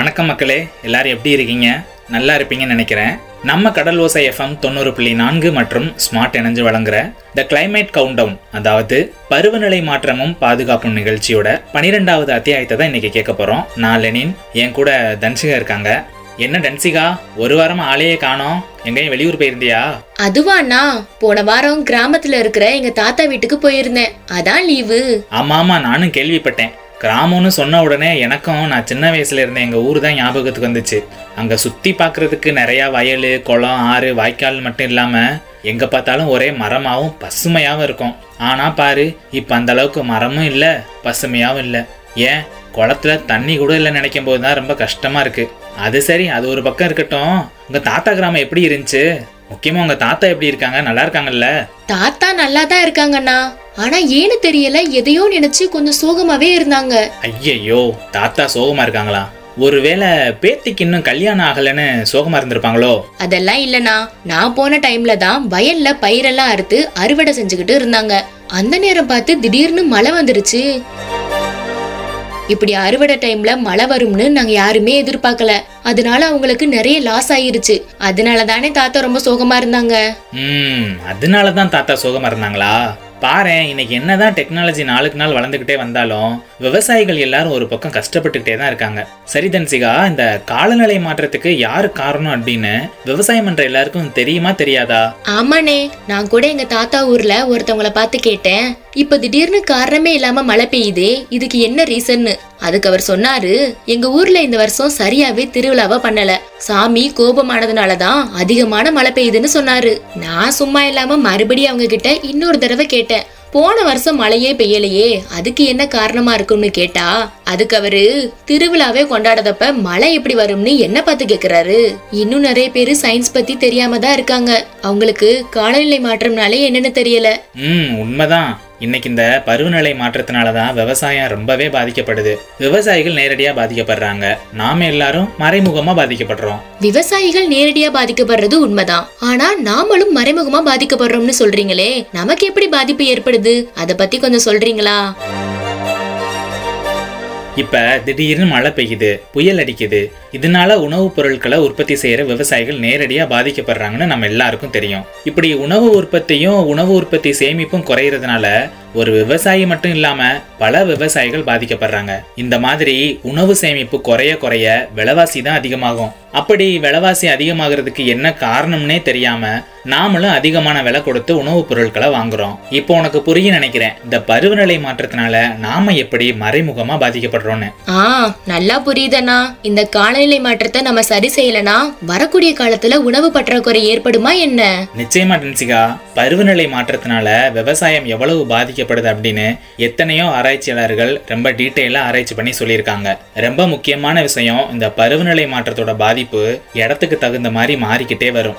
வணக்கம் மக்களே எல்லாரும் எப்படி இருக்கீங்க? நல்லா இருப்பீங்கன்னு நினைக்கிறேன். நம்ம கடல் ஓசை எஃப்எம் தொண்ணூறு புள்ளி நான்கு மற்றும் ஸ்மார்ட் இணைஞ்சு வழங்குற த கிளைமேட் கவுண்ட் டவுன் அதாவது பருவநிலை மாற்றமும் பாதுகாப்பும் நிகழ்ச்சியோட பனிரெண்டாவது அத்தியாயத்தை தான் இன்னைக்கு கேட்க போறோம். நான் லெனின் என் கூட தன்சிகா இருக்காங்க. என்ன டன்சிகா ஒரு வாரமா ஆளையே காணோம். எங்கேயும் வெளியூர் போயிருந்தியா? அதுவாண்ணா போன வாரம் கிராமத்துல இருக்கிற எங்க தாத்தா வீட்டுக்கு போயிருந்தேன். அதான் லீவு. ஆமா ஆமா நானும் கேள்விப்பட்டேன். கிராமம்னு சொன்ன உடனே எனக்கும் நான் சின்ன வயசுல இருந்த எங்க ஊர் தான் ஞாபகத்துக்கு வந்துச்சு. அங்க சுத்தி பார்க்குறதுக்கு நிறைய வயல் குளம் ஆறு வாய்க்கால் மட்டும் இல்லாம எங்க பார்த்தாலும் ஒரே மரமாவும் பசுமையாவும் இருக்கும். ஆனா பாரு இப்ப அந்த அளவுக்கு மரமும் இல்ல பசுமையாவும் இல்ல. ஏன்? குளத்துல தண்ணி கூட இல்லை நினைக்கும் போது தான் ரொம்ப கஷ்டமா இருக்கு. அது சரி அது ஒரு பக்கம் இருக்கட்டும். உங்க தாத்தா கிராமம் எப்படி இருந்துச்சு? முக்கியமா உங்க தாத்தா எப்படி இருக்காங்க? நல்லா இருக்காங்கல்ல? தாத்தா நல்லா தான் இருக்காங்கண்ணா. ஆனா ஏன்னு தெரியல எதையோ நினைச்சு கொஞ்சம் சோகமாவே இருந்தாங்க. ஐயையோ தாத்தா சோகமா இருக்காங்களா? ஒருவேளை பேத்திக்கு இன்னும் கல்யாணம் ஆகலைன்னு சோகமா இருந்திருப்பாங்களோ? அதெல்லாம் இல்லனா நான் போன டைம்ல தான் வயல்ல பயிரெல்லாம் அறுத்து அறுவடை செஞ்சுக்கிட்டு இருந்தாங்க. அந்த நேரம் பார்த்து திடீர்னு மழை வந்துருச்சு. இப்படி அறுவடை டைம்ல மழை வரும்னு நாங்க யாருமே எதிர்பார்க்கல. அதனால அவங்களுக்கு நிறைய லாஸ் ஆயிருச்சு. அதனால தானே தாத்தா ரொம்ப சோகமா இருந்தாங்க. ம் அதனால தான் தாத்தா சோகமா இருந்தாங்களா? பாரு இன்னைக்கு என்னதான் டெக்னாலஜி நாளுக்கு நாள் வளர்ந்துக்கிட்டே வந்தாலும் விவசாயிகள் எல்லாரும் ஒரு பக்கம் கஷ்டப்பட்டுக்கிட்டே தான் இருக்காங்க. சரி தன்சிகா இந்த காலநிலை மாற்றத்துக்கு யாரு காரணம் அப்படின்னு விவசாயம் பண்ற எல்லாருக்கும் தெரியுமா தெரியாதா? ஆமாண்ணே நான் கூட எங்க தாத்தா ஊர்ல ஒருத்தவங்கள பார்த்து கேட்டேன். இப்ப திடீர்னு காரணமே இல்லாம மழை பெய்யுதே இதுக்கு என்ன ரீசன்னு அதுக்கு அவர் சொன்னாரு எங்க ஊர்ல இந்த வருஷம் சரியாவே திருவிழாவா பண்ணல. சாமி கோபமானதுனால தான் அதிகமான மழை பெய்யுதுன்னு சொன்னாரு. நான் சும்மா இல்லாம மறுபடியும் அவங்க கிட்ட இன்னொரு தடவை கேட்டேன். போன வருஷம் மழையே பெய்யலையே அதுக்கு என்ன காரணமா இருக்கும்னு கேட்டா அதுக்கு அவரு திருவிழாவே கொண்டாடாதப்ப மழை எப்படி வரும்னு என்ன பார்த்து கேக்குறாரு? இன்னும் நிறைய பேரு சயின்ஸ் பத்தி தெரியாம தான் இருக்காங்க. அவங்களுக்கு காலநிலை மாற்றம்னாலே என்னன்னு தெரியல. உண்மைதான். இன்னைக்கு இந்த பருவநிலை மாற்றத்தினால தான் விவசாயம் ரொம்பவே பாதிக்கப்படுது. விவசாயிகள் நேரடியாக பாதிக்கப்படுறாங்க. நாம எல்லாரும் மறைமுகமாக பாதிக்கப்படுறோம். விவசாயிகள் நேரடியா பாதிக்கப்படுறது உண்மைதான். ஆனா நாமளும் மறைமுகமா பாதிக்கப்படுறோம்னு சொல்றீங்களே நமக்கு எப்படி பாதிப்பு ஏற்படுது? அத பத்தி கொஞ்சம் சொல்றீங்களா? இப்ப திடீர்னு மழை பெய்யுது புயல் அடிக்குது இதனால உணவுப் பொருட்களை உற்பத்தி செய்யற விவசாயிகள் நேரடியா பாதிக்கப்படுறாங்கன்னு நம்ம எல்லாருக்கும் தெரியும். இப்படி உணவு உற்பத்தியும் உணவு உற்பத்தி சேமிப்பும் குறையறதுனால ஒரு விவசாயி மட்டும் இல்லாம பல விவசாயிகள் பாதிக்கப்படுறாங்க. இந்த மாதிரி உணவு சேமிப்பு குறைய குறைய விலைவாசி தான் அதிகமாகும். அப்படி விலைவாசி அதிகமாகிறதுக்கு என்ன காரணம்னே தெரியாம நாமளும் அதிகமான விலை கொடுத்து உணவுப் பொருட்களை வாங்குறோம். இப்போ உனக்கு புரிய நினைக்கிறேன். இந்த பருவநிலை மாற்றத்தினால நாம எப்படி மறைமுகமா பாதிக்கப்படுறோம்னு? ஆ நல்லா புரியுதண்ணா. இந்த காலநிலை மாற்றத்தை நம்ம சரி செய்யலனா வரக்கூடிய காலத்துல உணவு பற்றாக்குறை ஏற்படுமா என்ன? நிச்சயமா டென்சிகா. பருவநிலை மாற்றத்தினால விவசாயம் எவ்வளவு பாதிக்கப்படுது அப்படின்னு எத்தனையோ ஆராய்ச்சியாளர்கள் ரொம்ப டீட்டெயிலாக ஆராய்ச்சி பண்ணி சொல்லியிருக்காங்க. ரொம்ப முக்கியமான விஷயம் இந்த பருவநிலை மாற்றத்தோட பாதிப்பு இடத்துக்கு தகுந்த மாதிரி மாறிக்கிட்டே வரும்.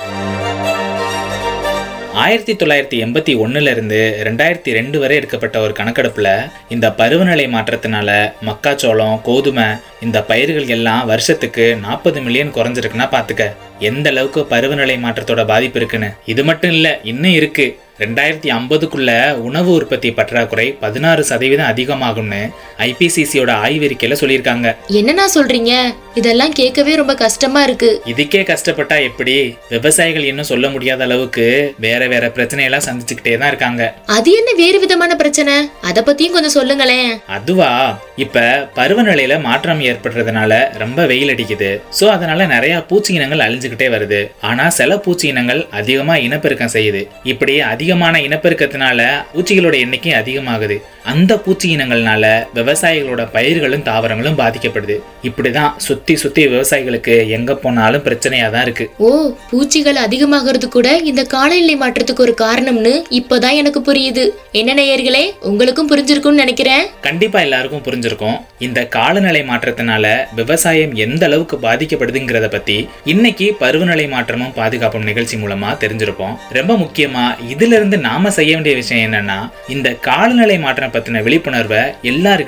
ஆயிரத்தி தொள்ளாயிரத்தி எண்பத்தி ஒன்னுல இருந்து ரெண்டாயிரத்தி ரெண்டு வரை எடுக்கப்பட்ட ஒரு கணக்கெடுப்பில் இந்த பருவநிலை மாற்றத்தினால மக்காச்சோளம் கோதுமை இந்த பயிர்கள் எல்லாம் வருஷத்துக்கு நாற்பது மில்லியன் குறைஞ்சிருக்குன்னா பார்த்துக்க எந்த அளவுக்கு பருவநிலை மாற்றத்தோட பாதிப்பு இருக்குன்னு. இது மட்டும் இல்லை இன்னும் இருக்கு. ரெண்டாயிரத்தி ஐம்பதுக்குள்ள உணவு உற்பத்தி பற்றாக்குறை பதினாறு சதவீதம் அதிகமாகும்னு ஐபிசிசியோட ஆய்வறிக்கையில சொல்லியிருக்காங்க. என்னண்ணா சொல்றீங்க? இதெல்லாம் கேட்கவே ரொம்ப கஷ்டமா இருக்கு. இதுக்கே கஷ்டப்பட்டா எப்படி? விவசாயிகள் இன்னும் சொல்ல முடியாத அளவுக்கு வேற வேற பிரச்சனையெல்லாம் சந்திச்சுக்கிட்டே தான் இருக்காங்க. அது என்ன வேறு விதமான பிரச்சனை? அத பத்தியும் கொஞ்சம் சொல்லுங்களேன். அதுவா? இப்ப பருவநிலையில மாற்றம் ஏற்படுறதுனால ரொம்ப வெயில் அடிக்குது. சோ அதனால நிறைய பூச்சி இனங்கள் அழிஞ்சுக்கிட்டே வருது. ஆனா சில பூச்சி இனங்கள் அதிகமா இனப்பெருக்கம் செய்யுது. இப்படி அதிகமான இனப்பெருக்கத்தினால பூச்சிகளோட எண்ணிக்கை அதிகமாகுது. அந்த பூச்சி இனங்கள்னால விவசாயிகளோட பயிர்களும் தாவரங்களும் பாதிக்கப்படுது. இப்படிதான் சுத்தி சுத்தி விவசாயிகளுக்கு எங்க போனாலும் பிரச்சனையா தான் இருக்கு. ஓ பூச்சிகள் அதிகமாகிறது கூட இந்த காலநிலை மாற்றத்துக்கு ஒரு காரணம்னு இப்பதான் எனக்கு புரியுது. என்ன நேயர்களே உங்களுக்கும் புரிஞ்சிருக்கும்னு நினைக்கிறேன். கண்டிப்பா எல்லாருக்கும் புரிஞ்சிருக்கும். இந்த காலநிலை மாற்றத்தினால விவசாயம் எந்த அளவுக்கு பாதிக்கப்படுதுங்கிறத பத்தி இன்னைக்கு பருவநிலை மாற்றமும் பாதுகாப்பும் நிகழ்ச்சி மூலமா தெரிஞ்சிருப்போம். ரொம்ப முக்கியமா இதுல இருந்து நாம செய்ய வேண்டிய விஷயம் என்னன்னா இந்த காலநிலை மாற்றம் பத்தின விழிப்புணர்வை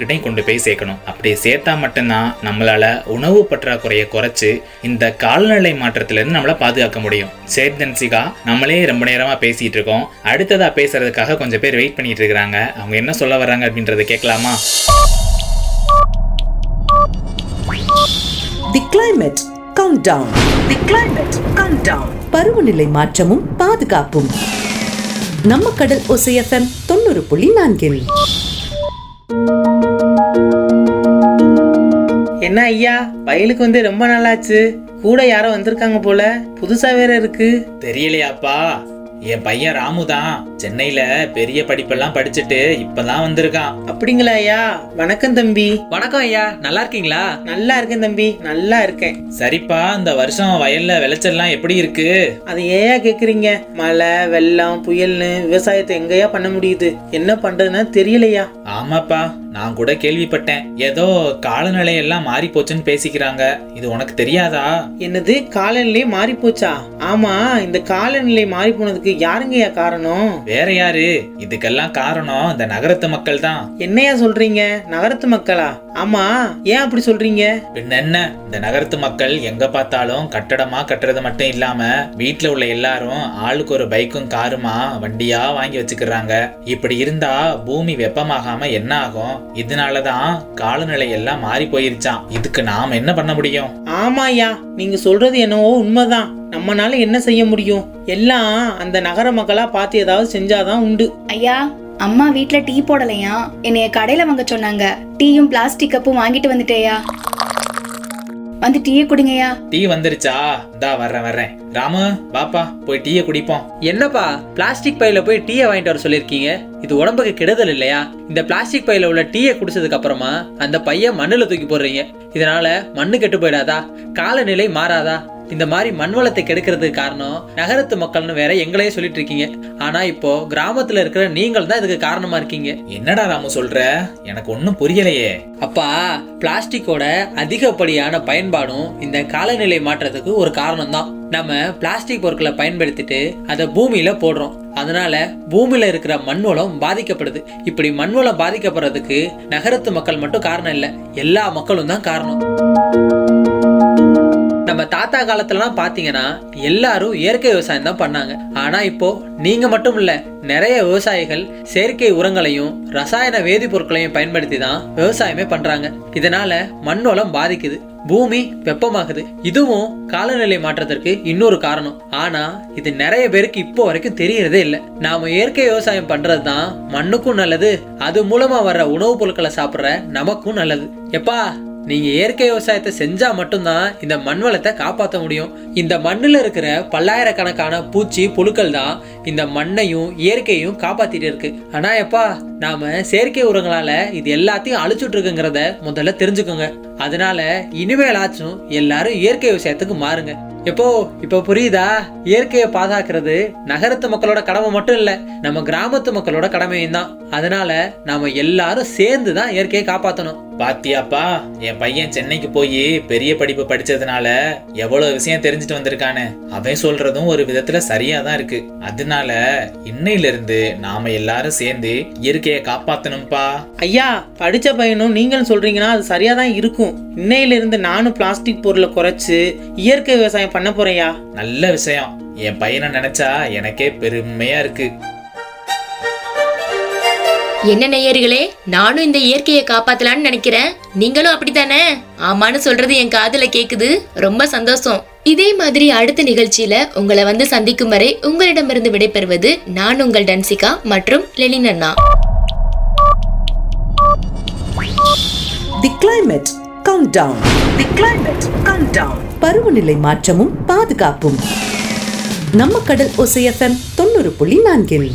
எல்லாருக்கிட்டையும் கொண்டு போய் சேர்க்கணும். அப்படி சேர்த்தா மட்டும்தான் நம்மளால உணவு பற்றாக்குறையை குறைச்சு இந்த காலநிலை மாற்றத்திலிருந்து நம்மளை பாதுகாக்க முடியும். சரி தன்சிகா நம்மளே ரொம்ப நேரமா பேசிட்டு இருக்கோம். அடுத்ததா பேசுறதுக்காக கொஞ்சம் பேர் வெயிட் பண்ணிட்டு இருக்காங்க அவங்க என்ன சொல்ல வர்றாங்க அப்படின்றத கேட்கலாமா? The climate countdown the climate countdown பருவநிலை மாற்றமும் பாதுகாப்பும். நம்ம கடல் ஒசைஎஃப்எம் தொண்ணூறு புள்ளி நான்கில். என்ன ஐயா? வயலுக்கு வந்து ரொம்ப நாளாச்சு. கூட யாரோ வந்திருக்காங்க போல. புதுசா வேற இருக்கு. தெரியலையாப்பா. என் பையன் ராமு தான். சென்னையில பெரிய படிப்பெல்லாம் படிச்சுட்டு இப்பதான் வந்திருக்கான். அப்படிங்களா ஐயா? வணக்கம் தம்பி. வணக்கம் ஐயா. நல்லா இருக்கீங்களா? நல்லா இருக்கேன் தம்பி. நல்லா இருக்கேன். சரிப்பா இந்த வருஷம் வயல்ல விளைச்சல்லாம் எப்படி இருக்கு? அது ஏயா கேக்குறீங்க? மழை வெள்ளம் புயல்னு விவசாயத்தை எங்கயா பண்ண முடியுது? என்ன பண்றதுன்னா தெரியலையா? ஆமாப்பா நான் கூட கேள்விப்பட்டேன். ஏதோ காலநிலை எல்லாம் மாறி போச்சுன்னு பேசிக்கிறாங்க. இது உனக்கு தெரியாதா? என்னது காலநிலை மாறி போச்சா ஆமா இந்த காலநிலை மாறி போனதுக்கு யாருங்கய்யா காரணம்? வேற யாரு? இதுக்கெல்லாம் காரணம் இந்த நகரத்து மக்கள் தான். என்னையா சொல்றீங்க? நகரத்து மக்களா? ஆமா ஏன் அப்படி சொல்றீங்க? பின்ன என்ன இந்த நகரத்து மக்கள் எங்க பார்த்தாலும் கட்டடமா கட்டுறது மட்டும் இல்லாம வீட்ல உள்ள எல்லாரும் ஆளுக்கு ஒரு பைக்கும் காருமா வண்டியா வாங்கி வச்சுக்கிறாங்க. இப்படி இருந்தா பூமி வெப்பமாகாம என்ன ஆகும்? இதனாலதான் காலநிலை எல்லாம் மாறி போயிருச்சாம். இதுக்கு நாம என்ன பண்ண முடியும்? ஆமா ஐயா நீங்க சொல்றது என்னவோ உண்மைதான். நம்மனால என்ன செய்ய முடியும்? எல்லாம் அந்த நகர மக்களா பார்த்து ஏதாவது செஞ்சாதான் உண்டு. ஐயா அம்மா வீட்ல டீ போடலையா? என்னைய கடையில வாங்க சொன்னாங்க. டீயும் பிளாஸ்டிக் கப்பும் வாங்கிட்டு வந்துட்டேயா? வந்து டீயை குடிங்கய்யா. டீ வந்துருச்சா? இந்தா வர்றேன் வர்றேன். ராமு பாப்பா போய் டீயை குடிப்போம். என்னப்பா பிளாஸ்டிக் பையில போய் டீயை வாங்கிட்டு வர சொல்லியிருக்கீங்க? இது உடம்புக்கு கெடுதல் இல்லையா? இந்த பிளாஸ்டிக் பையில உள்ள டீயை குடிச்சதுக்கு அப்புறமா அந்த பைய மண்ணுல தூக்கி போடுறீங்க. இதனால மண்ணு கெட்டு போயிடாதா? காலநிலை மாறாதா? இந்த மாதிரி மண் வளத்தை கெடுக்கிறதுக்கு காரணம் நகரத்து மக்கள்னு வேற எங்களையே சொல்லிட்டு இருக்கீங்க. ஆனா இப்போ கிராமத்துல இருக்கிற நீங்கள் தான் இதுக்கு காரணமா இருக்கீங்க. என்னடா ராமு சொல்ற? எனக்கு ஒன்னும் புரியலையே. அப்பா பிளாஸ்டிக்கோட அதிகப்படியான பயன்பாடும் இந்த காலநிலை மாற்றத்துக்கு ஒரு காரணம் தான் நம்ம பிளாஸ்டிக் பொருட்களை பயன்படுத்திட்டு அதை பூமியில போடுறோம். அதனால பூமியில இருக்கிற மண் வளம் பாதிக்கப்படுது. இப்படி மண் வளம் பாதிக்கப்படுறதுக்கு நகரத்து மக்கள் மட்டும் காரணம் இல்லை. எல்லா மக்களும் தான் காரணம். நம்ம தாத்தா காலத்துலலாம் பார்த்தீங்கன்னா எல்லாரும் இயற்கை விவசாயம் தான் பண்ணாங்க. ஆனால் இப்போ நீங்கள் மட்டும் இல்லை நிறைய விவசாயிகள் செயற்கை உரங்களையும் ரசாயன வேதிப்பொருட்களையும் பயன்படுத்தி தான் விவசாயமே பண்ணுறாங்க இதனால் மண் வளம் பாதிக்குது பூமி வெப்பமாகுது. இதுவும் காலநிலை மாற்றத்திற்கு இன்னொரு காரணம். ஆனா இது நிறைய பேருக்கு இப்போ வரைக்கும் தெரியறதே இல்லை. நாம இயற்கை விவசாயம் பண்றது தான் மண்ணுக்கும் நல்லது அது மூலமா வர்ற உணவுப் பொருட்களை சாப்பிட்ற நமக்கும் நல்லது. எப்பா நீங்கள் இயற்கை விவசாயத்தை செஞ்சால் மட்டும்தான் இந்த மண் வளத்தை காப்பாற்ற முடியும். இந்த மண்ணில் இருக்கிற பல்லாயிரக்கணக்கான பூச்சி புழுக்கள் தான் இந்த மண்ணையும் இயற்கையும் காப்பாற்றிட்டு இருக்கு. ஆனால் எப்பா நாம் செயற்கை உரங்களால் இது எல்லாத்தையும் அழிச்சுட்டு இருக்குங்கிறத முதல்ல தெரிஞ்சுக்கோங்க. அதனால இனிமேலாச்சும் எல்லாரும் இயற்கை விவசாயத்துக்கு மாறுங்க. எப்போ? இப்போ புரியுதா? இயற்கையை பாதுகாக்கிறது நகரத்து மக்களோட கடமை மட்டும் இல்லை நம்ம கிராமத்து மக்களோட கடமையும் தான். அதனால நாம எல்லாரும் சேர்ந்து தான் இயற்கையை காப்பாற்றணும் பாத்தியாப்பா என் பையன் சென்னைக்கு போய் பெரிய படிப்பு படிச்சதுனால எவ்வளவு விஷயம் தெரிஞ்சுட்டு வந்திருக்கானு அவன் சொல்றதும் ஒரு விதத்துல சரியா தான் இருக்கு. அதனால இன்னையில இருந்து நாம எல்லாரும் சேர்ந்து இயற்கையை காப்பாத்தணும்பா. ஐயா படிச்ச பையனும் நீங்களும் சொல்றீங்கன்னா அது சரியா தான் இருக்கும். இன்னையில இருந்து நானும் பிளாஸ்டிக் பொருளை குறைச்சு இயற்கை விவசாயம் பண்ண போறேன்யா நல்ல விஷயம். என் பையனை நினைச்சா எனக்கே பெருமையா இருக்கு. என்ன நேயர்களே நானும் இந்த இயற்கையை காப்பாத்தலான்னு நினைக்கிறேன். நீங்களும் அப்படித்தானே? ஆமான்னு சொல்றது என் காதுல கேக்குது. ரொம்ப சந்தோஷம். இதே மாதிரி அடுத்த நிகழ்ச்சியில உங்களை வந்து சந்திக்கும் வரை உங்களிடமிருந்து விடைபெறுவது நான் உங்கள் டன்சிகா மற்றும் லெலின் அண்ணா. The climate countdown the climate countdown பருவநிலை மாற்றமும் பாதுகாப்பும். நம்ம கடல் ஒசைஎஃப்எம் தொண்ணூறு புள்ளி நான்கில்.